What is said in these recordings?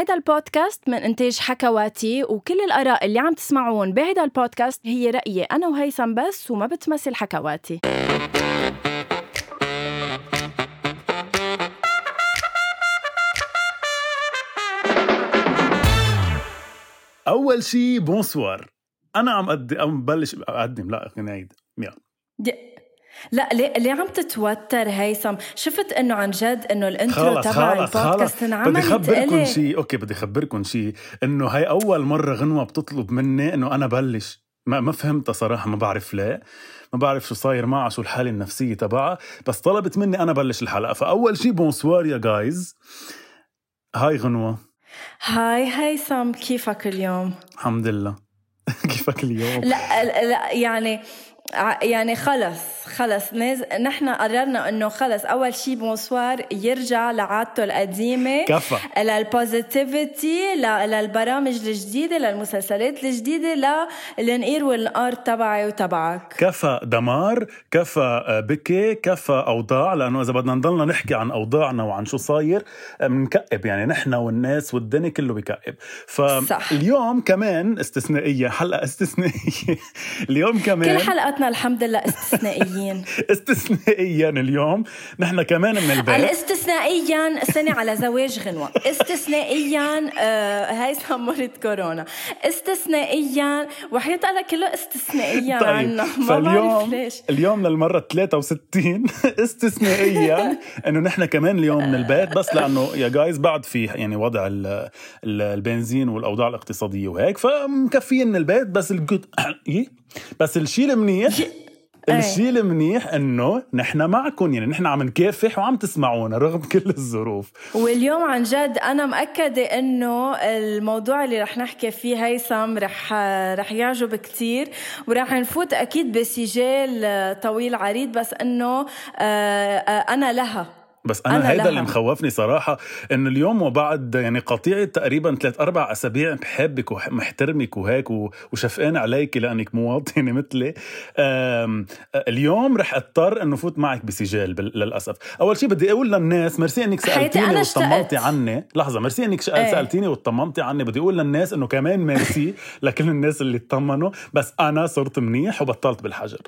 هيدا البودكاست من إنتاج حكواتي وكل الآراء اللي عم تسمعون بهيدا البودكاست هي رأيي أنا وهيثم بس وما بتمثل حكواتي. أول شي bonsoir أنا عم أدي عم ببلش أقدم. لا نعيد يلا. لا ليه ليه عم تتوتر هيثم؟ شفت إنه عن جد إنه ال intro تبع البودكاست انعمل بدي خبركم شيء okay بدي خبركم شيء إنه هاي أول مرة غنوة بتطلب مني إنه أنا بلش ما ما فهمتها صراحة ما بعرف ليه. ما بعرف شو صاير معها شو الحالة النفسية تبعها. بس طلبت مني أنا بلش الحلقة. فأول شيء بونسوار يا جايز هاي غنوة. هاي هيثم كيفك اليوم؟ الحمد لله. كيفك اليوم؟ لا لا يعني يعني خلص خلص. ناز... نحن قررنا إنه خلص. أول شيء bonsoir يرجع لعادته القديمة كفى. للبوزيتيفيتي ل... للبرامج الجديدة للمسلسلات الجديدة للنقير والنقار تبعي وتبعك. كفى دمار كفى آه، بكي كفى أوضاع. لأنه إذا بدنا نضلنا نحكي عن أوضاعنا وعن شو صاير بنكئب يعني نحن والناس والدنيا كله بكئب. فاليوم كمان استثنائية حلقه استثنائية. اليوم كمان كل حلقة حياتنا الحمد لله استثنائيين. استثنائيا اليوم. نحن كمان من البيت. الاستثنائيا سنة على زواج غنوة. استثنائيا آه هيثم مرض كورونا. استثنائيا وحياة الله كله استثنائيا. طيب. عنا ما فاليوم ليش. اليوم للمرة 63 استثنائيا إنه نحن كمان اليوم من البيت. بس لأنه يا جايز بعد في يعني وضع البنزين والأوضاع الاقتصادية وهيك فمكفيين من البيت. بس الجود بس الشيء المنيح الشيء المنيح إنه نحن معكم يعني نحن عم نكافح وعم تسمعونا رغم كل الظروف. واليوم عن جد أنا مأكدة إنه الموضوع اللي رح نحكي فيه هيثم رح رح يعجب كتير ورح نفوت أكيد بسجال طويل عريض بس إنه آه، آه، أنا لها. بس أنا, أنا هيدا اللي مخوفني صراحة إنه اليوم وبعد يعني قطيعة تقريبا ثلاث أربع أسابيع بحبك ومحترمك وهيك وشفقان عليك لأنك مواطنه مثلي. اليوم رح أضطر إنه فوت معك بسجال للأسف. أول شيء بدي أقول للناس ميرسي إنك سألتيني وطمنتي عني. لحظة ميرسي إنك إيه. سألتيني وطمنتي عني. بدي أقول للناس إنه كمان ميرسي لكل الناس اللي اطمنوا. بس أنا صرت منيح وبطلت بالحجر.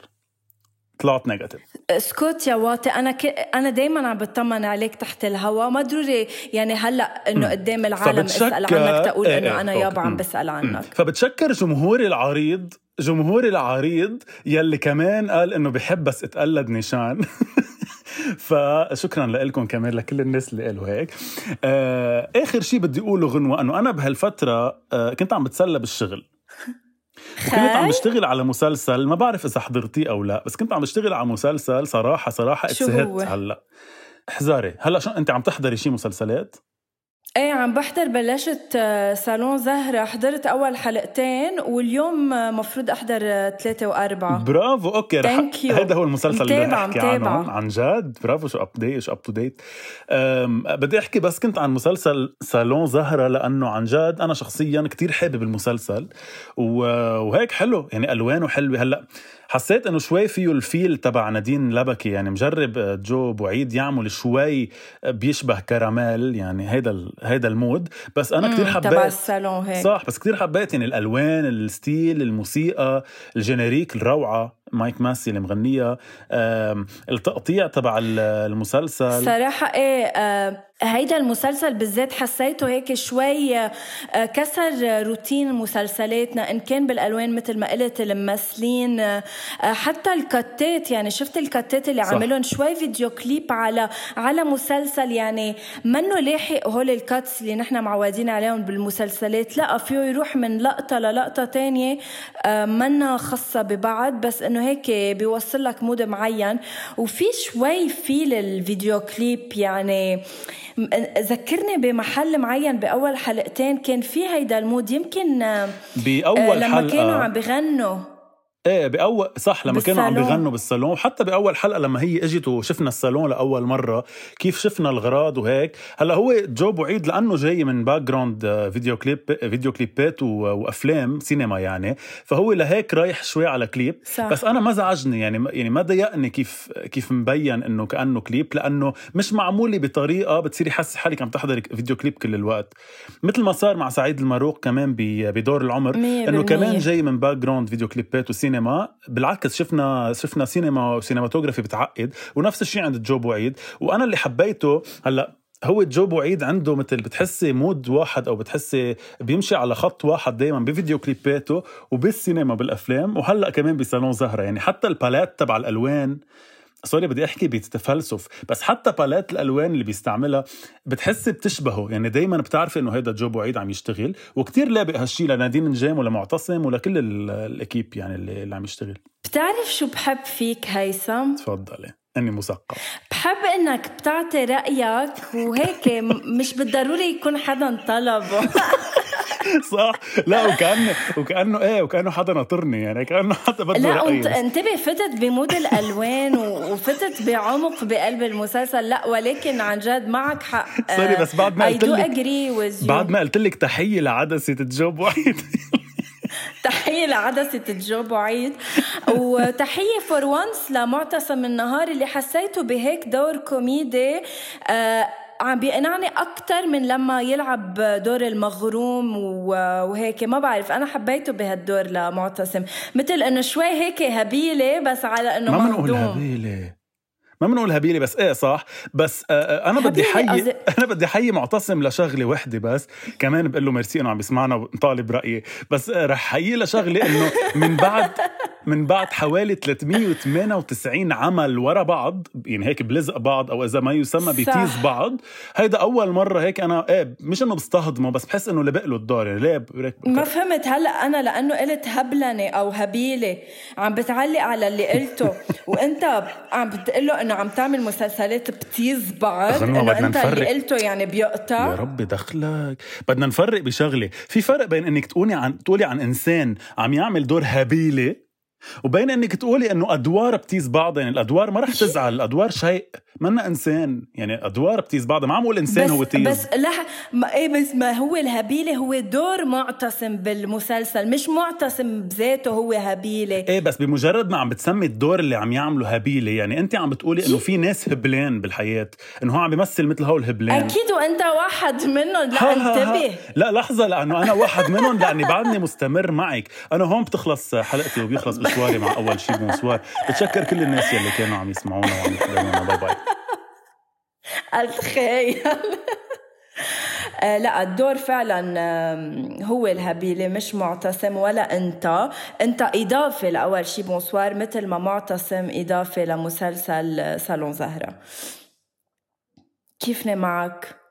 طلعت negative. اسكت يا واطي أنا ك... أنا دائما عم بطمن عليك تحت الهواء ما ضروري يعني هلأ إنه قدام العالم اسأل عنك تقول إيه انه أنا يابا عم بسأل عنك. فبتشكر جمهوري العريض جمهوري العريض يلي كمان قال إنه بحب بس اتقلد نيشان. فشكرا لكم كمان لكل الناس اللي قالوا هيك. آه آخر شيء بدي أقوله غنوة إنه أنا بهالفترة آه كنت عم بتسلى بالشغل. وكنت عم بشتغل على مسلسل ما بعرف إذا حضرتيه أو لا بس كنت عم بشتغل على مسلسل صراحة صراحة اتسهت هلأ. احذري هلأ شو أنت عم تحضري شي مسلسلات؟ إيه عم بحضر بلشت آه، صالون زهرة. حضرت أول حلقتين واليوم آه، مفروض أحضر آه، ثلاثة وأربعة. برافو. okay رح هذا هو المسلسل اللي رح أحكي عنه. عن جد. برافو. شو up شو up to date بدي أحكي بس كنت عن مسلسل صالون زهرة لأنه عن جد أنا شخصيا كتير حابب المسلسل. وهيك حلو. يعني ألوانه حلوة. هلأ حسيت إنه شوي فيه ال feel تبع نادين لبكي يعني مجرب جو بو عيد يعمل شوي بيشبه كراميل يعني هيدا هيدا ال mood. بس أنا كثير حبيت تبع هيك. صح بس كثير حبيت يعني الألوان ال style الموسيقى ال générique الروعة. مايك ماسي اللي مغنيها التقطيع تبع المسلسل. صراحة إيه هيدا المسلسل بالذات حسيته هيك شوي آه، كسر روتين مسلسلاتنا إن كان بالألوان مثل ما قلت الممثلين آه، حتى ال cut ات يعني شفت ال cut ات اللي عملهم شوي فيديو كليب على على مسلسل يعني منه لاحق هول ال cuts اللي نحن معودين عليهم بالمسلسلات. لا فيه يروح من لقطة للقطة تانية آه، منا خاصة ببعض بس إنه هيك بيوصل لك mood معين. وفي شوي feel الفيديو كليب يعني ذكرني بمحل معين بأول حلقتين كان في هيدا ال mood. يمكن بأول لما حلقة كانوا عم بغنوا. إيه باول صح لما بالصالون. كانوا عم بيغنوا بالصالون. وحتى بأول حلقة لما هي إجت وشفنا الصالون لأول مرة كيف شفنا الغراض وهيك. هلأ هو جو بوعيد لأنه جاي من background فيديو كليب فيديو كليبات وأفلام سينما يعني. فهو لهيك رايح شوي على كليب. صح. بس أنا ما زعجني يعني يعني ما ضايقني كيف كيف مبين إنه كأنه كليب لأنه مش معمولة بطريقة بتصيري حاسه حالك عم تحضري فيديو كليب كل الوقت. مثل ما صار مع سعيد الماروق كمان بدور العمر إنه كمان جاي من background فيديو كليبات وسينما. بالعكس شفنا شفنا سينما و cinematography بتعقد ونفس الشيء عند جو بوعيد وأنا اللي حبيته هلأ هو جو بوعيد عنده مثل بتحسي mood واحد أو بتحسي بيمشي على خط واحد دائما بفيديو كليباته وبالسينما بالأفلام وهلأ كمان بصالون زهرة. يعني حتى ال palette تبع الألوان sorry بدي أحكي بتفلسف بس حتى palette الألوان اللي بيستعملها بتحسي بتشبهه. يعني دايما بتعرفي إنه هيدا جو بوعيد عم يشتغل وكتير لابق هالشي لنادين نجام ولمعتصم ولكل ال équipe يعني اللي, اللي عم يشتغل. بتعرف شو بحب فيك هيثم؟ تفضلي. أني مثقف. بحب إنك بتعطي رأيك وهيك مش بالضروري يكون حدا طلبه. صح. لا وكانه وكأنه إيه وكأنه حدا ناطرني يعني كأنه حدا بده لا وانت انتبه فتت ب mood الألوان وفتت بعمق بقلب المسلسل. لا ولكن عن جد معك حق. sorry بس بعد ما قلت لك بعد ما قلت لك تحية لعدسة جو بوعيد تحية لعدسة جو بوعيد وتحية for once لمعتصم النهار اللي حسيته بهيك دور كوميدي. آه عم بيقنعني أكتر من لما يلعب دور المغروم وهيك. ما بعرف أنا حبيته بهالدور لمعتصم. مثل إنه شوي هيك هبيلة بس على إنه ما بنقول هبيلة. ما بنقول هبيلي بس إيه صح؟ بس آه, آه، أنا بدي حي أنا بدي حي معتصم لشغلة وحدة بس. كمان بقول له ميرسي إنه عم يسمعنا وطالب رأيي. بس آه رح حيي لشغلة إنه من بعد من بعد حوالي 398 عمل ورا بعض يعني هيك بلزق بعض أو إذا ما يسمى بتيز بعض. هيدا أول مرة هيك أنا إيه مش إنه بستهضمه بس بحس إنه لبق له الدور يعني ليه ما فهمت هلأ أنا لأنه قلت هبلنة أو هبيلة عم بتعلق على اللي قلته. وإنت عم بتقول له إنه عم تعمل مسلسلات بتيز بعض إنه إنت نفرق. اللي قلته يعني بيقطع. يا ربي دخلك. بدنا نفرق بشغلة. في فرق بين إنك تقولي عن تقولي عن إنسان عم يعمل دور هبيلة وبين إنك تقولي إنه أدوار بتيز بعض يعني الأدوار ما رح تزعل الأدوار شيء منا إنسان يعني أدوار بتيز بعض ما عم أقول إنسان هو تيز بس لا ما إيه بس ما هو الهبيلة هو دور معتصم بالمسلسل مش معتصم بذاته هو هبيلة. إيه بس بمجرد ما عم بتسمي الدور اللي عم يعمله هبيلة يعني انت عم بتقولي إنه في ناس هبلان بالحياة إنه هو عم بيمثل مثل هول الهبلان أكيد وأنت واحد منهم لا انتبه لا لحظة لأنه أنا واحد منهم لأني بعدني مستمر معك. أنا هون بتخلص حلقتي وبيخلص مشواري مع أول شي بونسوار بتشكر كل الناس يلي كانوا عم يسمعونا وعم يحضرونا bye bye. التخيل آه، لا الدور فعلا هو الهبيلة مش معتصم ولا أنت. أنت إضافة لأول شي بونسوار مثل ما معتصم إضافة لمسلسل صالون زهرة. كيفني معك؟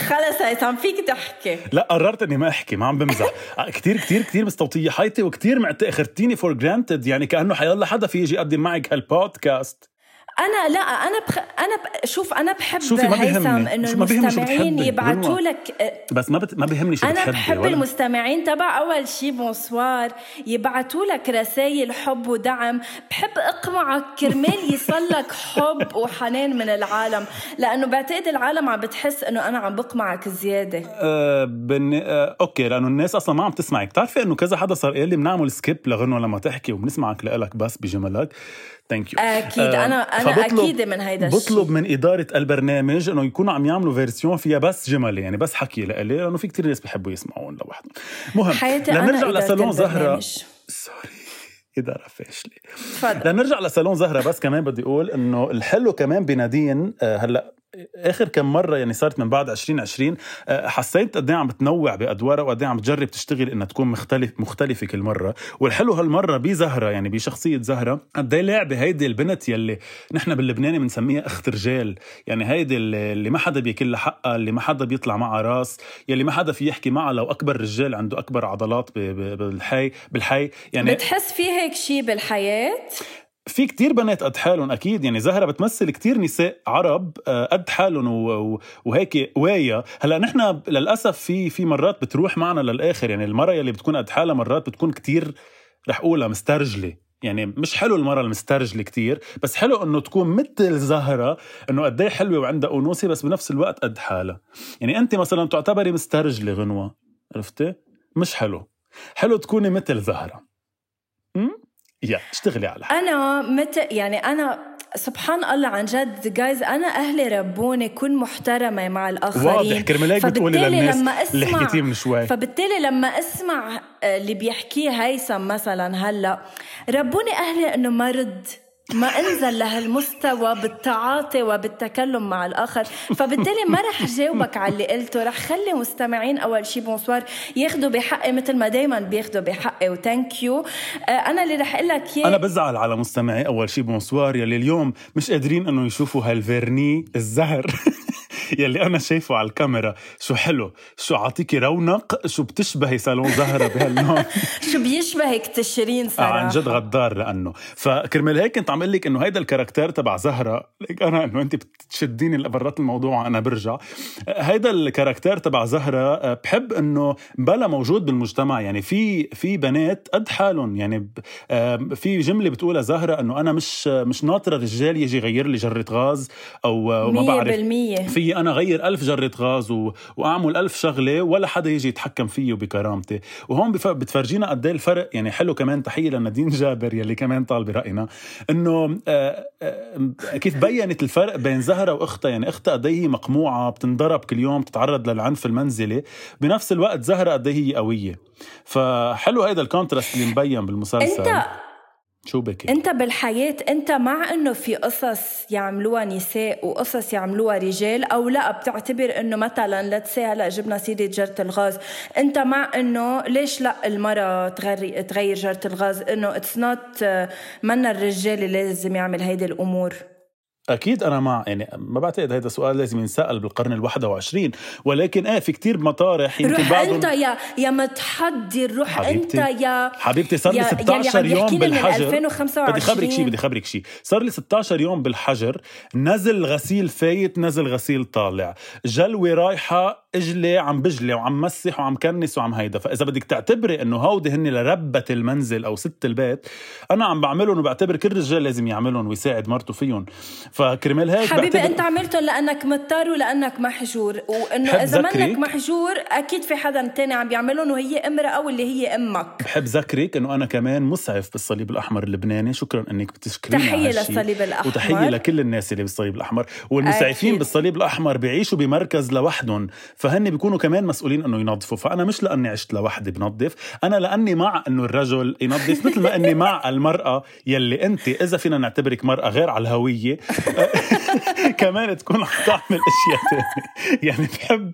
خلص هيثم فيك تحكي. لا قررت إني ما أحكي ما عم بمزح. كثير كثير كثير مستوطية حياتي وكثير أخدتيني for granted يعني كأنه حيلا حدا في يجي يقدم معك هالبودكاست. أنا لا أنا بخ... أنا ب... شوف أنا بحب شوفي ما هيثم إنه المستمعين يبعثوا لك بس ما بت... ما بيهمني شو أنا بحب ولا. المستمعين. تبع أول شي بونسوار. يبعثوا لك رسائل حب ودعم. بحب اقمعك كرمال يصلك حب وحنان من العالم. لأنه بعتقد العالم عم بتحس إنه أنا عم بقمعك زيادة. أه بن... أه okay لأنه الناس أصلا ما عم تسمعك. بتعرفي إنه كذا حدا صار قال لي بنعمل skip لغنوه لما تحكي وبنسمعك لك بس بجملك thank you أكيد. uh, أنا أنا أكيد من هيدا الشيء. بطلب من إدارة البرنامج إنه يكونوا عم يعملوا version فيها بس جمل يعني بس حكي لإلي لأنه في كتير ناس بحبوا يسمعون لوحدهم. مهم حياتي لنرجع لصالون زهرة سوري إدارة فاشلة. تفضل. لنرجع لسالون زهرة بس كمان بدي أقول إنه الحلو كمان بنادين آه، هلأ آخر كم مرة يعني صارت من بعد 2020 آه، حسيت قد إيه عم بتنوع بأدوارها وقد إيه عم تجرب تشتغل إنها تكون مختلف مختلفة كل مرة. والحلو هالمرة بزهرة يعني بشخصية زهرة قد إيه لاعبه هيدي البنت يلي نحن باللبناني بنسميها أخت رجال. يعني هيدي اللي ما حدا بيكل حقها اللي ما حدا بيطلع معها راس يلي ما حدا في يحكي معها لو أكبر رجال عنده أكبر عضلات بالحي بالحي. يعني بتحس في هيك شيء بالحياة؟ في كتير بنات قد حالهم أكيد. يعني زهرة بتمثل كتير نساء عرب آه، قد حالهم وهيك وايا هلأ نحن للأسف في في مرات بتروح معنا للآخر. يعني المرة يلي بتكون قد حالها مرات بتكون كتير رح أقولها مسترجلة. يعني مش حلو المرة المسترجلة كتير بس حلو إنه تكون مثل زهرة إنه قد إيه حلوة وعندها أنوثة بس بنفس الوقت قد حالها. يعني أنت مثلا تعتبري مسترجلة غنوة عرفتي؟ مش حلو. حلو تكوني مثل زهرة. امم يا اشتغلي على حالك. أنا متى يعني أنا سبحان الله عن جد جايز أنا أهلي ربوني كون محترمة مع الآخرين. واضح كرمال بتقولي للناس لما أسمع اللي حكيتيه من شوي. فبالتالي لما أسمع اللي بيحكيه هيثم مثلا هلأ ربوني أهلي إنه ما رد ما انزل لهالمستوى بالتعاطي وبالتكلم مع الآخر. فبالتالي ما رح جاوبك على اللي قلته. رح خلي مستمعين أول شي بونسوار ياخذوا بحقي مثل ما دائما بياخذوا بحقي. و thank you آه، أنا اللي رح أقول لك أنا بزعل على مستمعي أول شي بونسوار يلي اليوم مش قادرين إنه يشوفوا هال vernis الزهر. يلي أنا شايفه على الكاميرا. شو حلو. شو عاطيكي رونق. شو بتشبهي صالون زهرة بهاللون شو بيشبهك تشرين صراحة آه عن جد غدار لأنه. فكرمال هيك كنت عم أقول لك إنه هيدا ال character تبع زهرة. ليك أنا إنه أنت بتشديني برات الموضوع أنا برجع. هيدا الكاركتير تبع زهرة آه، بحب إنه بلا موجود بالمجتمع. يعني في في بنات قد حالهم. يعني في جملة بتقولها زهرة إنه أنا مش مش ناطرة رجال يجي يغير لي جرة غاز أو ما بعرف. في أنا غير ألف جرة غاز و... وأعمل ألف شغلة ولا حدا يجي يتحكم فيه بكرامتي وهون بف... بتفرجينا قد إيه الفرق يعني حلو كمان تحية لنادين جابر يلي كمان طال برأينا إنه آه، آه، كيف بينت الفرق بين زهرة وأختها؟ يعني أختها قد إيه هي مقموعة بتنضرب كل يوم بتتعرض للعنف المنزلي. بنفس الوقت زهرة قد إيه هي قوية. فحلو هيدا ال contrast اللي مبين بالمسلسل. أنت شو بكي؟ انت بالحياة انت مع انه في قصص يعملوها نساء وقصص يعملوها رجال أو لا بتعتبر انه مثلا let's say هلا جبنا سيرة جرة الغاز. انت مع انه ليش لا المرأة تغير تغير جرة الغاز؟ انه it's not منا الرجال اللي لازم يعمل هيدي الأمور. أكيد أنا مع يعني ما بعتقد هذا السؤال لازم ينسأل بالقرن ال21 ولكن إيه في كتير مطارح يمكن روح بعضهم أنت يا يا متحضر روح حبيبتي انت يا حبيبتي صار لي 16 يوم بالحجر. 2025 بدي خبرك شيء بدي خبرك شيء صار لي 16 يوم بالحجر نزل غسيل فايت نزل غسيل طالع. جلوة رايحة إجلي عم بجلي وعم مسح وعم كنس وعم هيدا. فإذا بدك تعتبري إنه هودي هن لربة المنزل أو ست البيت أنا عم بعملهم وبعتبر كل رجال لازم يعملهم ويساعد مرته فيهم. فكرمال هيك حبيبي بعتبر... أنت عملتهم لأنك مضطر ولأنك محجور. وإنه إذا منك محجور أكيد في حدا تاني عم بيعملهم وهي امرأة واللي هي أمك. بحب ذكرك إنه أنا كمان مسعف بالصليب الأحمر اللبناني. شكرا إنك بتشكريني تحية للصليب الأحمر. وتحية لكل الناس اللي بالصليب الأحمر. والمسعفين أكيد. بالصليب الأحمر بيعيشوا بمركز لوحدهم. فهن بيكونوا كمان مسؤولين إنه ينظفوا. فأنا مش لأني عشت لوحدي بنظف أنا لأني مع إنه الرجل ينظف مثل ما إني مع المرأة يلي أنت إذا فينا نعتبرك مرأة غير على الهوية كمان تكون عم تعمل أشياء ثانية يعني بحب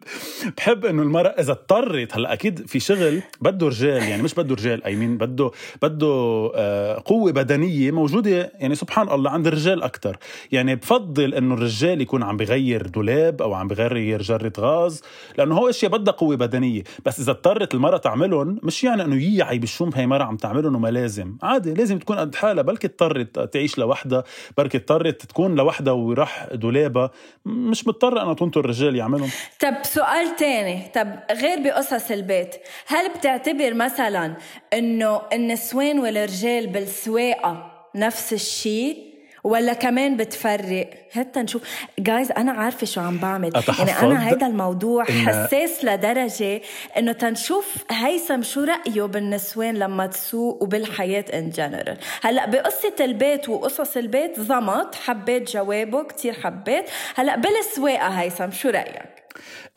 بحب إنه المرأة إذا اضطرت هلأ أكيد في شغل بده رجال يعني مش بده رجال اي مين بده بده آه، قوة بدنية موجودة يعني سبحان الله عند الرجال أكثر يعني بفضل إنه الرجال يكون عم بغير دولاب أو عم بغير جرة غاز لأنه هو إشياء بدها قوة بدنية. بس إذا اضطرت المرأة تعملهم مش يعني إنه يعي بالشوم هي مرة عم تعملهم وما لازم. عادي لازم تكون قد حالها. بلكي اضطرت تعيش لوحدها بركي اضطرت تكون لوحدها وراح دولابها. مش مضطرة أنا تنطر الرجال يعملهم. طب سؤال تاني. طب غير بقصص البيت هل بتعتبر مثلا إنه النسوان والرجال بالسواقة نفس الشيء؟ ولا كمان بتفرق؟ حتى نشوف. جايز أنا عارفة شو عم بعمل. يعني أنا هيدا الموضوع حساس لدرجة إنه تنشوف هيثم شو رأيه بالنسوان لما تسوق وبالحياة ان جنرال هلأ بقصة البيت وقصص البيت زمط حبيت جوابه كتير حبيت. هلأ بالسواقة هيثم شو رأيك؟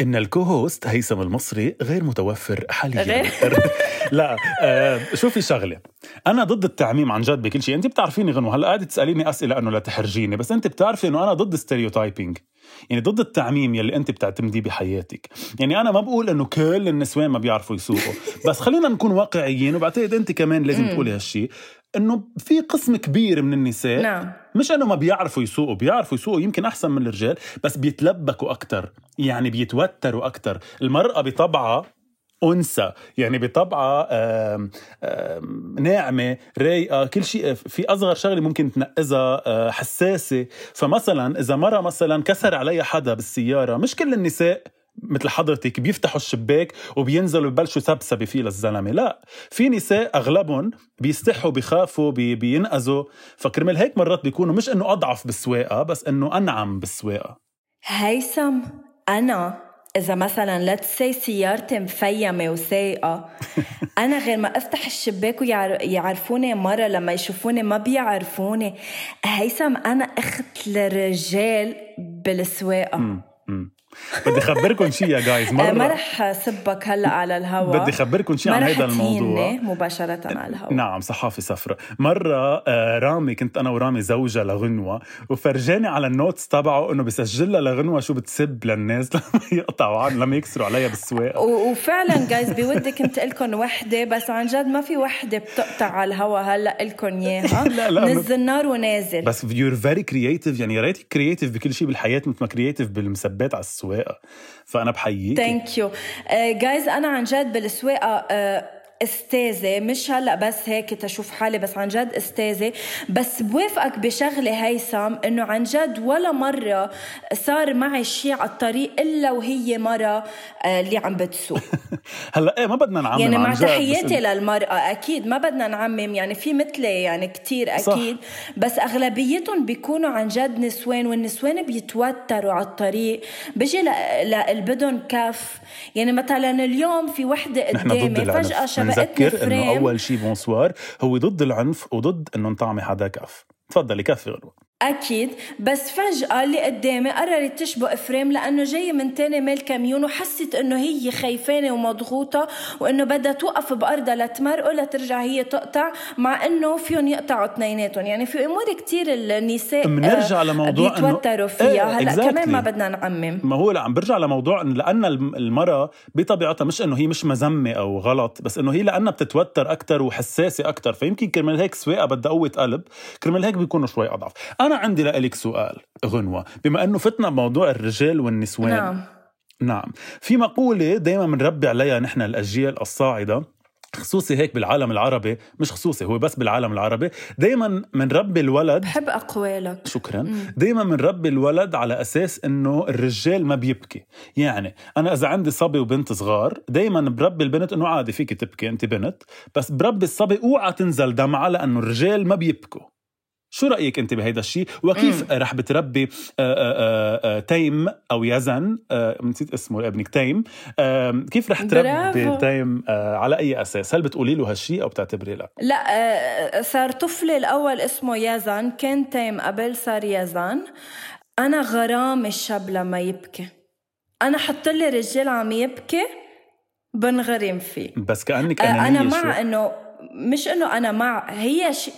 إن ال co-host هيثم المصري غير متوفر حاليا. غير. لا آه شوفي شغلة؟ أنا ضد التعميم عن جد بكل شيء. أنت بتعرفيني غنوه هلأ قاعدة تسأليني أسئلة أنه لا تحرجيني بس أنت بتعرفي إنه أنا ضد stereotyping يعني ضد التعميم يلي أنت بتعتمديه بحياتك. يعني أنا ما بقول إنه كل النسوان ما بيعرفوا يسوقوا. بس خلينا نكون واقعيين وبعتقد أنت كمان لازم تقولي هالشيء إنه في قسم كبير من النساء نعم. مش إنه ما بيعرفوا يسوقوا. بيعرفوا يسوقوا يمكن أحسن من الرجال بس بيتلبكوا أكثر يعني بيتوتروا أكثر المرأة بطبعها أنثى. يعني بطبعها ناعمة رايقة كل شيء في أصغر شغلة ممكن تنقذها آه، حساسة. فمثلا إذا مرة مثلا كسر عليها حدا بالسيارة مش كل النساء مثل حضرتك بيفتحوا الشباك وبينزلوا ببلشوا سبسبة فيه للزلمة. لا في نساء أغلبهم بيستحوا بيخافوا بي بينقزوا فكرمال هيك مرات بيكونوا مش إنه أضعف بالسواقه بس إنه أنعم بالسواقه هيثم أنا إذا مثلا let's say سيارتي مفيمة وسايقة أنا غير ما أفتح الشباك ويعرفوني مرة لما يشوفوني ما بيعرفوني. هيثم أنا أخت للرجال بالسواقة. بدي اخبركم شيء يا guys مرة. ما رح سبك هلأ على الهواء بدي اخبركم شيء عن هذا الموضوع. مباشرة على الهواء نعم صحافة صفراء مرة آه، رامي كنت أنا ورامي زوجة لغنوة وفرجاني على ال notes تبعه إنه بسجلها لغنوة شو بتسب للناس لما يقطعوا عن لما يكسروا عليها بالسواقة. وفعلا guys بودي كنت لكم وحدة بس عن جد ما في وحدة بتقطع على الهواء هلأ لكم إياها. لا لا من الزنار ونازل. بس you're very creative يعني يا ريتك creative بكل شيء بالحياة مثل ما creative بالمسبات على السواقه فأنا بحييك thank you guys أنا عن جد بالسواقة uh, استاذة مش هلأ بس هيك تشوف حالي بس عن جد استاذة. بس بوافقك بشغلة هيثم إنه عن جد ولا مرة صار معي شيء على الطريق إلا وهي مرة آه، اللي عم بتسوق. هلأ إيه ما بدنا نعمم يعني مع تحياتي للمرأة أكيد ما بدنا نعمم يعني في مثلي يعني كتير أكيد. صح. بس أغلبيتهم بيكونوا عن جد نسوان والنسوان بيتوتروا على الطريق. بيجي لقلبدهم كف. يعني مثلا اليوم في وحدة قدامي فجأة نذكر إنه أول شيء Bonsoir هو ضد العنف وضد إنه نطعمي حدا كف تفضلي كفي غنوه أكيد. بس فجأة اللي قدامي قررت تشبق فرام لأنه جاي من تاني ميل كاميون وحست إنه هي خايفانة ومضغوطة وإنه بدها توقف بأرضها لتمرقه لترجع هي تقطع مع إنه فيهم يقطعوا اثنيناتهم. يعني في أمور كتير النساء بنرجع لموضوع بيتوتروا فيها. إيه هلأ exactly. كمان ما بدنا نعمم. ما هو لا عم برجع لموضوع لأن المرأة بطبيعتها مش إنه هي مش مذمة أو غلط بس إنه هي لأنها بتتوتر أكثر وحساسة أكثر فيمكن كرمال هيك سواقة بدها قوة قلب كرمال هيك بيكونوا شوي أضعف. أنا عندي لك سؤال غنوة. بما أنه فتنا بموضوع الرجال والنسوان. نعم. نعم. في مقولة دايما بنربي عليها نحن الأجيال الصاعدة خصوصي هيك بالعالم العربي مش خصوصي هو بس بالعالم العربي دايما بنربي الولد بحب أقوالك. شكرا. دايما بنربي الولد على أساس إنه الرجال ما بيبكي. يعني أنا إذا عندي صبي وبنت صغار دايما بربي البنت إنه عادي فيك تبكي انت بنت. بس بربي الصبي أوعى تنزل دمعة لأنه الرجال ما بيبكوا. شو رأيك أنت بهيدا الشيء وكيف رح بتربي آآ آآ آآ تيم أو يزن؟ نسيت اسمه لابنك تيم. كيف رح تربي تيم على أي أساس؟ هل بتقولي له هالشيء أو بتعتبري لا؟ لا صار طفلي الأول اسمه يزن كان تيم قبل صار يزن. أنا غرام الشاب لما يبكي. أنا حط لي رجال عم يبكي بنغرم فيه. بس كأنك أنا مع إنه مش إنه أنا مع هي شيء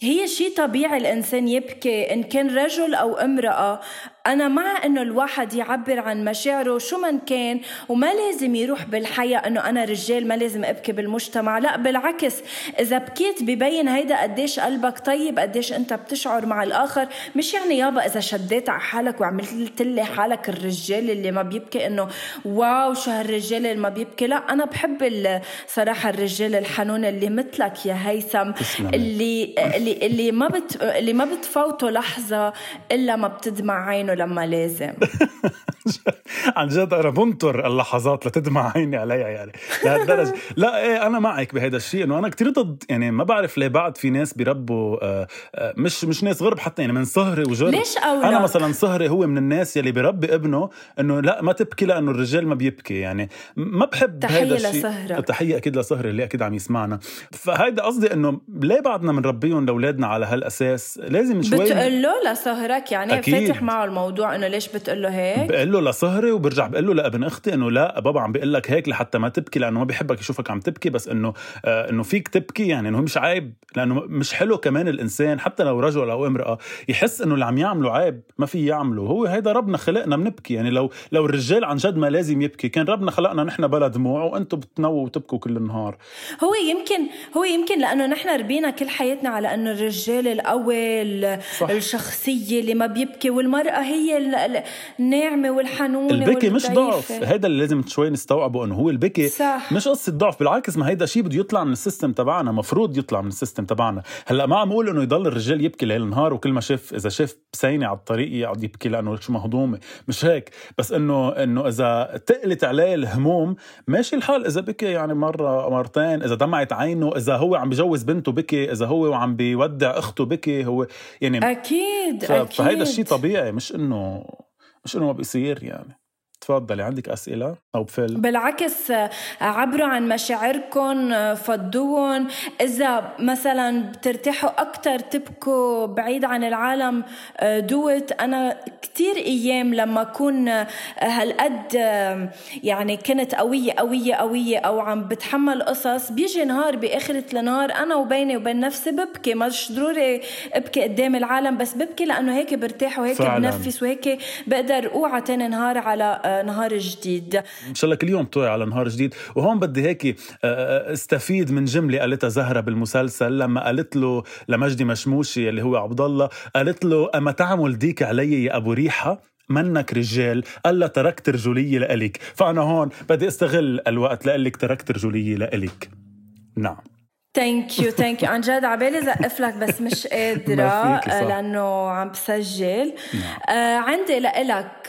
هي شيء طبيعي الإنسان يبكي إن كان رجل أو امرأة أنا مع إنه الواحد يعبر عن مشاعره شو من كان وما لازم يروح بالحياة إنه أنا رجال ما لازم أبكي بالمجتمع لا بالعكس. إذا بكيت ببين هيدا قديش قلبك طيب قديش أنت بتشعر مع الآخر مش يعني يابا إذا شديت على حالك وعملت لي حالك الرجال اللي ما بيبكي إنه واو شو هالرجال اللي ما بيبكي لا أنا بحب صراحة الرجال الحنون اللي مثلك يا هيثم اللي اللي اللي ما بت اللي ما بتفوته لحظة إلا ما بتدمع عينه. لما لازم. عن جد أنا بنطر اللحظات لتدمع عيني عليها يعني. لهالدرجة. لا إيه أنا معك بهذا الشيء إنه أنا كتير ضد يعني ما بعرف ليه بعد في ناس بيربوا آه، آه، مش مش ناس غرب حتى يعني من صهري وجرب ليش أولك؟ أنا مثلا صهري هو من الناس يلي بيربي ابنه إنه لا ما تبكي لأنه الرجال ما بيبكي يعني. ما بحب تحية تحية أكيد لصهري اللي أكيد عم يسمعنا. فهيدا قصدي إنه ليه بعدنا بنربيهم لأولادنا على هالأساس؟ لازم شوي بتقول له لصهرك يعني أكيد. فاتح معه الموضوع. إنه ليش بتقول له هيك؟ بقول له لصهري وبرجع بقول له لابن أختي إنه لا بابا عم بيقول لك هيك لحتى ما تبكي لأنه ما بيحبك يشوفك عم تبكي بس إنه آه إنه فيك تبكي يعني إنه مش عيب لأنه مش حلو كمان الإنسان حتى لو رجل أو امرأة يحس إنه اللي عم يعمله عيب ما في يعمله. هو هيدا ربنا خلقنا بنبكي يعني لو لو الرجال عن جد ما لازم يبكي كان ربنا خلقنا نحن بلا دموع وأنتم بتنووا وتبكوا كل النهار. هو يمكن هو يمكن لأنه نحن ربينا كل حياتنا على إنه الرجال القوي الشخصية اللي ما بيبكي والمرأة هي الناعمة والحنونة البكي مش ضعف. هيدا اللي لازم شوي نستوعبه إنه هو البكي. صح. مش قصة ضعف بالعكس ما هيدا شيء بده يطلع من ال system تبعنا مفروض يطلع من ال system تبعنا. هلأ ما عم أقول إنه يضل الرجال يبكي ليل نهار وكل ما شاف إذا شاف بسينه على الطريق يقعد يبكي لأنه شو مهضومة. مش هيك. بس إنه إنه إذا تقلت عليه الهموم ماشي الحال. إذا بكي يعني مرة مرتين إذا دمعت عينه إذا هو عم بجوز بنته بكي إذا هو وعم بيودع أخته بكي هو يعني أكيد. أكيد فهيدا الشيء طبيعي. مش إنه مش إنه ما بيصير يعني. تفضلي عندك أسئلة أو بفل بالعكس عبروا عن مشاعركم فضوهم إذا مثلا بترتاحوا أكثر تبكوا بعيد عن العالم دوت. أنا كثير أيام لما أكون هالقد يعني كنت قوية قوية قوية أو عم بتحمل قصص بيجي نهار بآخرة النهار أنا وبيني وبين نفسي ببكي. مش ضروري أبكي قدام العالم بس ببكي لأنه هيك برتاح وهيك فعلا. بنفس وهيك بقدر أوعى تاني نهار على نهار جديد. إن شاء الله كل يوم توعي على نهار جديد. وهون بدي هيك استفيد من جملة قالتها زهرة بالمسلسل لما قالت له لمجدي مشموشي اللي هو عبد الله قالت له أما تعمل ديك علي يا أبو ريحة؟ منك رجال ألا تركت رجولية لإلك. فأنا هون بدي استغل الوقت لقلك تركت رجولية لإلك. نعم. thank you thank you عن جد عبالي زقف لك بس مش قادرة لأنه عم بسجل. نعم. آه عندي لك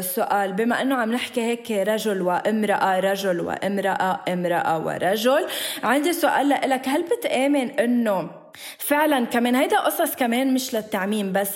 سؤال. بما إنه عم نحكي هيك رجل وامرأة رجل وامرأة امرأة ورجل عندي سؤال لك هل بتآمن إنه فعلا كمان هيدا قصص كمان مش للتعميم بس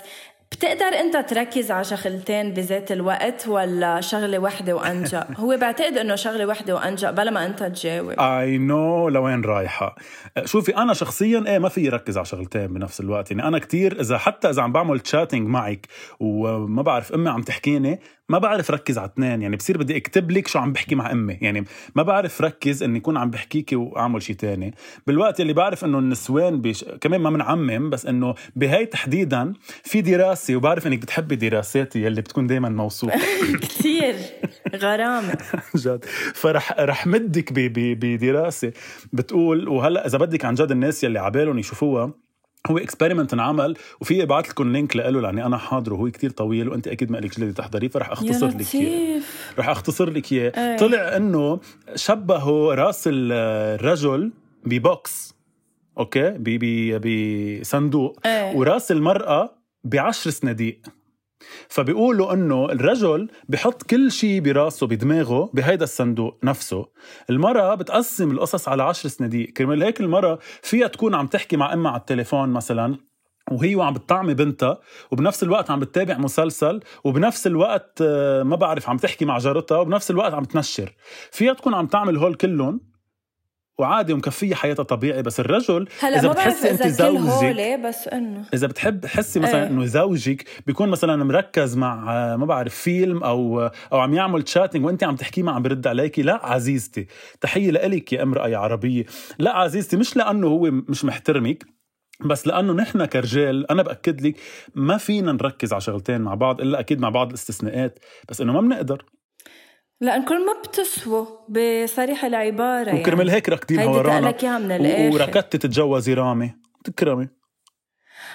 بتقدر انت تركز على شغلتين بذات الوقت ولا شغلة وحدة وانجا هو بعتقد إنه شغلة وحدة وانجا بلا ما أنت تجاوب. I know لوين رايحة. شوفي أنا شخصيا إيه ما في ركز على شغلتين بنفس الوقت. يعني أنا كتير إذا حتى إذا عم بعمل chatting معك وما بعرف أمي عم تحكيني ما بعرف ركز على اثنين يعني بصير بدي اكتب لك شو عم بحكي مع أمي. يعني ما بعرف ركز إني اكون عم بحكيكي وأعمل شيء تاني. بالوقت اللي بعرف إنه النسوان بيش... كمان ما بنعمم بس إنه بهي تحديدا في دراسة وبعرف إنك بتحبي دراساتي يلي بتكون دائما موثوقة. كثير غرامة. جد. فرح رح مدك بدراسة. بتقول وهلأ إذا بدك عن جد الناس يلي عبالهم يشوفوها هو experiment انعمل وفي ابعث لكم link له لأني أنا حاضره وهو كتير طويل وأنت أكيد ما لك جلدي تحضريه فرح أختصر لك إياه. رح أختصر لك إياه. طلع إنه شبهوا راس الرجل ب box okay؟ بصندوق. وراس المرأة بعشر صناديق. فبيقولوا إنه الرجل بحط كل شيء براسه بدماغه بهيدا الصندوق نفسه. المرأة بتقسم القصص على عشر صناديق. كرمال هيك المرأة فيها تكون عم تحكي مع إمها على التليفون مثلا وهي وعم بتطعمي بنتها وبنفس الوقت عم بتتابع مسلسل وبنفس الوقت ما بعرف عم تحكي مع جارتها وبنفس الوقت عم تنشر. فيها تكون عم تعمل هول كلهم. وعادي ومكفية حياتها طبيعي بس الرجل هلا إذا بتحسي انت زوجك بس إنه. إذا بتحب تحسي مثلا إيه. إنه زوجك بيكون مثلا مركز مع ما بعرف فيلم أو أو عم يعمل تشاتنج وأنت عم تحكي معه عم برد عليكي لا عزيزتي تحية لك يا أمرأة يا عربية. لا عزيزتي مش لأنه هو مش محترمك بس لأنه نحن كرجال أنا بأكد لك ما فينا نركز على شغلتين مع بعض إلا أكيد مع بعض الاستثناءات بس إنه ما بنقدر. لأنكم ما بتسووا بصريح العبارة وكرمال يعني. هيك ركضين ورانا لك من الآخر. وركضت تتجوزي رامي تكرمي.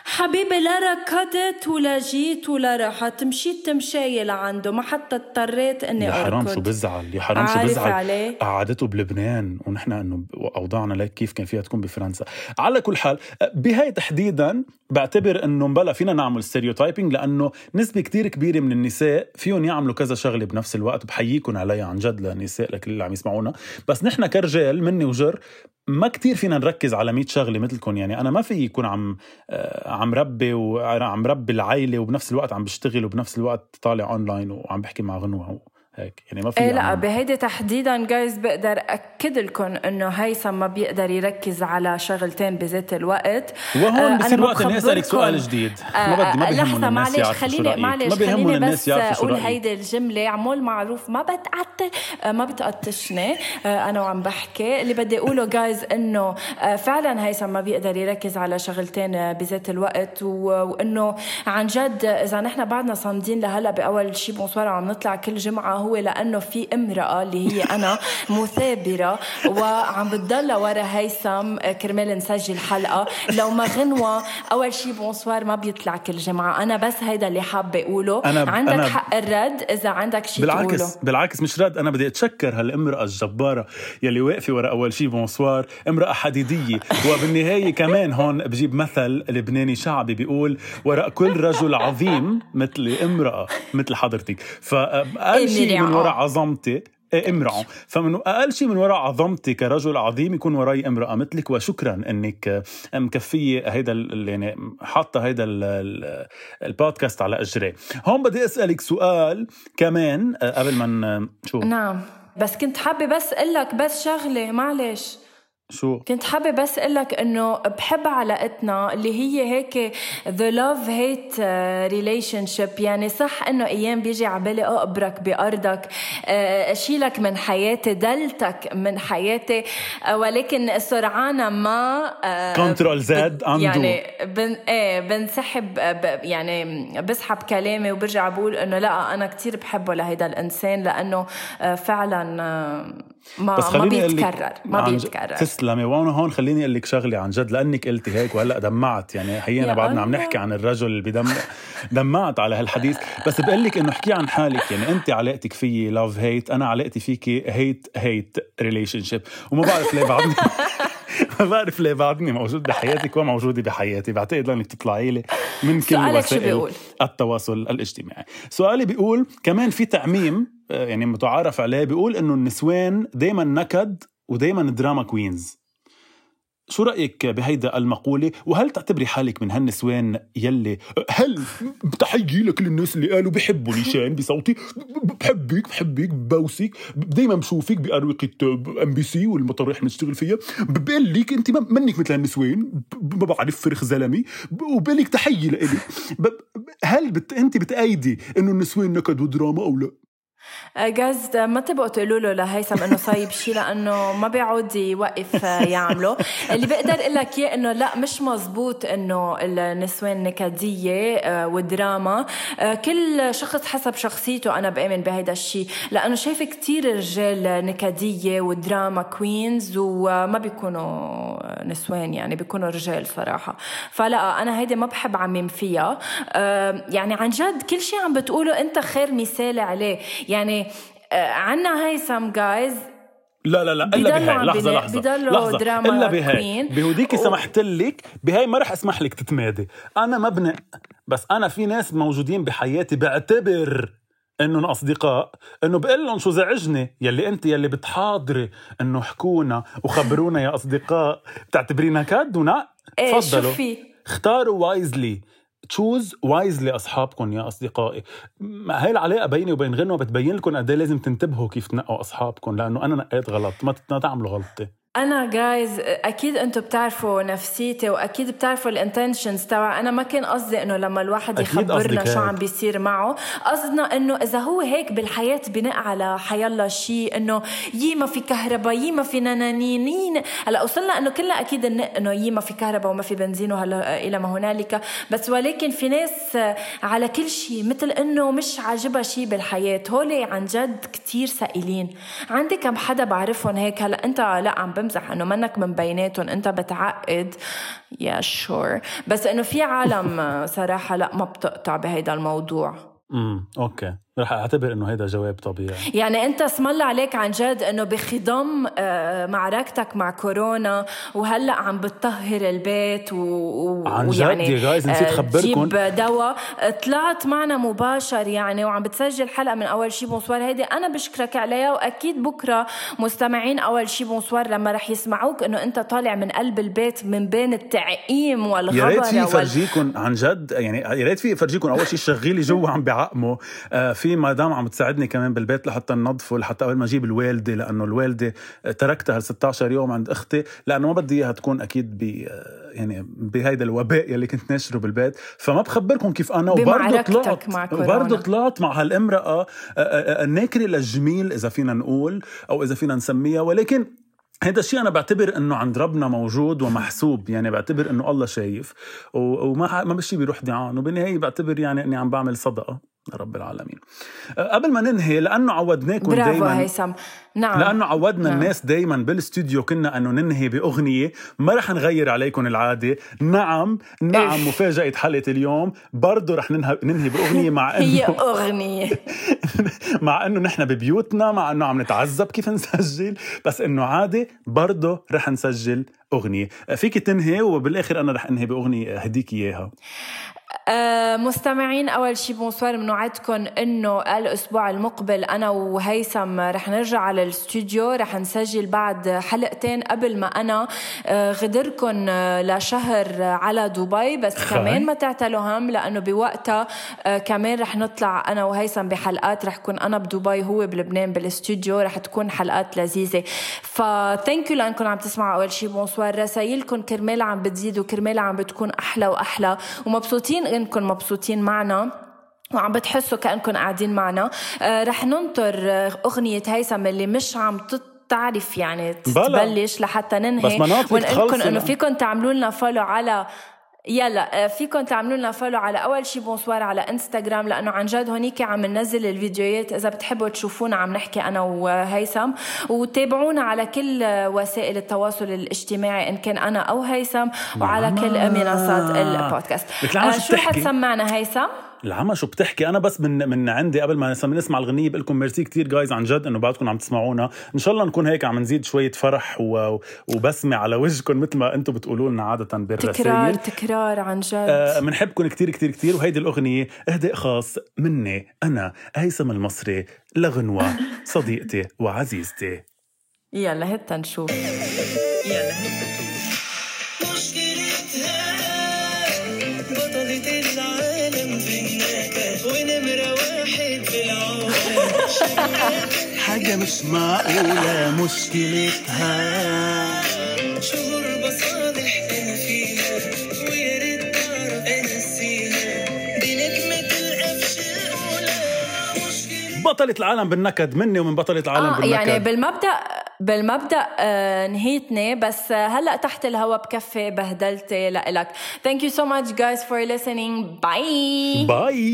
حبيبي لا ركضت ولا جيت ولا رحت مشيت تمشاية لعنده ما حتى اضطريت إني يا حرام شو بزعل يا حرام شو بزعل. عليه. قعدته بلبنان ونحن إنه أوضاعنا ليك كيف كان فيها تكون بفرنسا. على كل حال بهاي تحديدا بعتبر إنه مبلا فينا نعمل stereotyping لأنه نسبة كتير كبيرة من النساء فيهم يعملوا كذا شغلة بنفس الوقت بحييكم عليها عن جد للنساء لكل اللي عم يسمعونا. بس نحن كرجال مني وجر ما كتير فينا نركز على 100 شغلة مثلكم يعني أنا ما في يكون عم عم ربي وعم ربي العائله وبنفس الوقت عم بشتغل وبنفس الوقت طالع اونلاين وعم بحكي مع غنوة هيك. يعني ما في إيه لا بهيدي تحديدا جايز بقدر أكد لكم إنه هيثم ما بيقدر يركز على شغلتين بذات الوقت. وهون بصير وقت إني أسألك سؤال جديد. ما بدي ما لحظة معلش خليني معلش خليني بس أقول هيدي الجملة. عمول معروف ما بتقطع ما بتقطشني. أنا وعم بحكي. اللي بدي أقوله guys إنه فعلا هيثم ما بيقدر يركز على شغلتين بذات الوقت. وإنه عن جد إذا نحن بعدنا صامدين لهلأ بأول شيء bonsoir عم نطلع كل جمعة هو لأنه في امرأة اللي هي أنا مثابرة وعم بتضل ورا هيثم كرمال نسجل حلقة. لو ما غنوة أول شيء bonsoir ما بيطلع كل جمعة. أنا بس هيدا اللي حابة أقوله. أنا عندك أنا حق الرد إذا عندك شيء بالعكس تقوله. بالعكس مش رد. أنا بدي أتشكر هالامرأة الجبارة يلي واقفة ورا أول شيء بونسوار امرأة حديدية. وبالنهاية كمان هون بجيب مثل لبناني شعبي بيقول وراء كل رجل عظيم مثل امرأة مثل حضرتك. فاقل شيء من وراء عظمتي. إيه، امرأة. فمن أقل شيء من وراء عظمتي كرجل عظيم يكون وراي امرأة. مثلك وشكرا أنك مكفية هيدا يعني حاطة هيدا البودكاست على أجري. هون بدي أسألك سؤال كمان آه، قبل ما شو؟ نعم. بس كنت حابة بس أقول لك بس شغلة معلش. شو؟ كنت حابة بس أقول لك إنه بحب علاقتنا اللي هي هيك the love hate uh, relationship. يعني صح إنه أيام بيجي على بالي أقبرك بأرضك uh, أشيلك من حياتي دلتك من حياتي uh, ولكن سرعان ما control z يعني بن إيه بنسحب يعني بسحب كلامي وبرجع بقول إنه لا أنا كتير بحبه لهيدا الإنسان لأنه فعلا ما بس ما بيتكرر ما بيتكرر. تسلمي وأنا هون خليني أقول لك شغلة عن جد لأنك قلتي هيك وهلأ دمعت. يعني حقيقة بعدنا عم نحكي عن الرجل اللي بدمع دمعت على هالحديث. بس بقول لك إنه احكي عن حالك يعني أنت علاقتك فيي love hate أنا علاقتي فيكي hate hate relationship وما بعرف ليه بعدني ما بعرف ليه بعدني موجود بحياتك وموجودة بحياتي. بعتقد لأنك تطلعي لي من كل وسائل التواصل الاجتماعي. سؤالي بيقول كمان في تعميم آه، يعني متعارف عليه بيقول إنه النسوان دايما نكد ودايما drama queens شو رأيك بهيدا المقولة؟ وهل تعتبري حالك من هالنسوان يلي هل تحيي لك للناس اللي قالوا بحبوا نيشان بصوتي؟ بحبك بحبك ببوسك دايما بشوفك بأروقة MBC والمطارح اللي بنشتغل فيها. بقول لك أنت منك مثل هالنسوان ما بعرف فرخ زلمي وبقول لك تحيي لإلي. هل بت... أنت بتأيدي إنه النسوان نكد ودراما أو لا؟ guys ما تبقوا تقولوا له لهيثم إنه صايب شيء لأنه ما بيعود يوقف يعمله. اللي بقدر أقول لك إياه إنه لا مش مزبوط إنه النسوان نكديه آه، ودراما آه، كل شخص حسب شخصيته أنا بآمن بهيدا الشيء لأنه شايفه كتير رجال نكدية ودراما كوينز وما بيكونوا نسوان يعني بيكونوا رجال صراحة. فلا أنا هيدي ما بحب عمم فيها. آه، يعني عن جد كل شيء عم بتقوله أنت خير مثال عليه. يعني آه، عنا هيثم جايز لا لا لا إلا بهاي. لحظة لحظة لحظة. دراما الا بهاي. بهوديكي و... سمحت لك بهاي ما رح أسمح لك تتمادي. أنا مبني بس أنا في ناس موجودين بحياتي بعتبر إنهم أصدقاء إنه بقول لهم شو زعجني يلي أنت يلي بتحاضري إنه حكونا وخبرونا يا أصدقاء بتعتبرينا كد ونا؟ إيه تفضلوا. اختاروا wisely choose wisely اصحابكم يا أصدقائي. هاي العلاقة بيني وبين غنوه بتبين لكم قد إيه لازم تنتبهوا كيف تنقوا اصحابكم لأنه أنا نقيت غلط ما تعملوا غلطة. أنا guys أكيد أنتم بتعرفوا نفسيتي وأكيد بتعرفوا ال intentions تبع أنا ما كان قصدي إنه لما الواحد يخبرنا شو عم بيصير معه. قصدنا إنه إذا هو هيك بالحياة بناء على حيالله شيء إنه يي ما في كهرباء يي ما في نانانين هلا وصلنا إنه كلنا أكيد إنه يي ما في كهرباء وما في بنزين وهلا إلى ما هنالك. بس ولكن في ناس على كل شيء مثل إنه مش عاجبها شيء بالحياة. هولي عن جد كتير سائلين. عندي كم حدا بعرفهم هيك. هلا أنت لا عم بمزح إنه منك من بيناتهم أنت بتعقد. يا شور بس إنه في عالم صراحة لا ما بتقطع بهيدا الموضوع. امم okay رح أعتبر إنه هذا جواب طبيعي. يعني أنت اسم الله عليك عن جد إنه بخضم آه، معركتك مع كورونا وهلأ عم بتطهر البيت و... عن جد ويعني يا guys نسيت آه، خبركم. دواء. طلعت معنا مباشر يعني وعم بتسجل حلقة من أول شي bonsoir. هيدي أنا بشكرك عليها وأكيد بكرة مستمعين أول شي bonsoir لما رح يسمعوك إنه أنت طالع من قلب البيت من بين التعقيم والغبره يا ريت في فرجيكم عن جد يعني يا ريت في فرجيكم أول شي شغيلي جوا عم بعقمه. آه في مدام عم تساعدني كمان بالبيت لحتى ننظفه لحتى قبل ما أجيب الوالدة لأنه الوالدة تركتها هال 16 يوم عند أختي لأنه ما بدي إياها تكون أكيد ب يعني بهيدا الوباء يلي كنت ناشره بالبيت. فما بخبركم كيف أنا وبرضه طلعت مع وبرضه طلعت مع هالامرأة الناكره للجميل إذا فينا نقول أو إذا فينا نسميها. ولكن هذا الشيء أنا بعتبر إنه عند ربنا موجود ومحسوب. يعني بعتبر إنه الله شايف وما ما بشي بيروح دعان. وبالنهاية بعتبر يعني إني عم بعمل صدقة. رب العالمين. قبل ما ننهي لأنه عودناكم برافو دايما هيثم. نعم. لأنه عودنا نعم. الناس دائما بالاستوديو كنا أنه ننهي بأغنية. ما رح نغير عليكم العادة. نعم نعم إيه. مفاجأة حلقة اليوم. برضه رح ننهي, ننهي بأغنية مع انه هي أغنية. مع إنه نحن ببيوتنا مع إنه عم نتعذب كيف نسجل. بس إنه عادي برضه رح نسجل أغنية. فيك تنهي وبالآخر أنا رح أنهي بأغنية اهديك إياها. مستمعين أول شي بونسوار بنوعدكم إنه الأسبوع المقبل أنا وهيثم رح نرجع على الاستوديو. رح نسجل بعد حلقتين قبل ما أنا آه، غدركم آه، لشهر على دبي. بس. كمان ما تعتلوا هم لأنه بوقتها كمان رح نطلع أنا وهيثم بحلقات. رح كون أنا بدبي هو بلبنان بالاستوديو. رح تكون حلقات لذيذة. ف thank you لانكم عم تسمعوا أول شي. bonsoir رسايلكم كرمال عم بتزيد وكرمال عم بتكون أحلى وأحلى. ومبسوطين انكم مبسوطين معنا وعم بتحسوا كانكم قاعدين معنا. آه رح ننطر أغنية هيثم اللي مش عم تط تعرف يعني تبلش لحتى ننهي. بس ونقول إنه فيكم تعملوا لنا فولو على يلا آه، فيكم تعملوا لنا follow على أول شي bonsoir على انستغرام لأنه عن جد هونيك عم ننزل الفيديوهات. إذا بتحبوا تشوفونا عم نحكي أنا وهيثم. وتابعونا على كل وسائل التواصل الاجتماعي إن كان أنا أو هيثم وعلى كل منصات البودكاست. آه شو حتسمعنا هيثم؟ العمى شو بتحكي؟ أنا بس من من عندي قبل ما نسمع الغنية بقول لكم ميرسي كثير guys عن جد إنه بعدكم عم تسمعونا. إن شاء الله نكون هيك عم نزيد شوية فرح و... وبسمة على وجهكم مثل ما أنتم بتقولوا لنا عادة بالرسائل. تكرار تكرار عن جد. آه بنحبكم كثير كثير كثير وهيدي الأغنية اهداء خاص مني أنا هيثم المصري لغنوة صديقتي وعزيزتي. يلا هات نشوف. يلا هات حاجة مش معقولة مشكلتها. شهور بصالح أنا فيها ويا ريت تعرف أنسيها دي نجمة القفش الأولى بطلة العالم بالنكد مني ومن بطلة العالم آه بالنكد. يعني بالمبدأ بالمبدأ آه نهيتني بس آه هلأ تحت الهوا بكفي بهدلتي لإلك thank you so much guys for listening. bye bye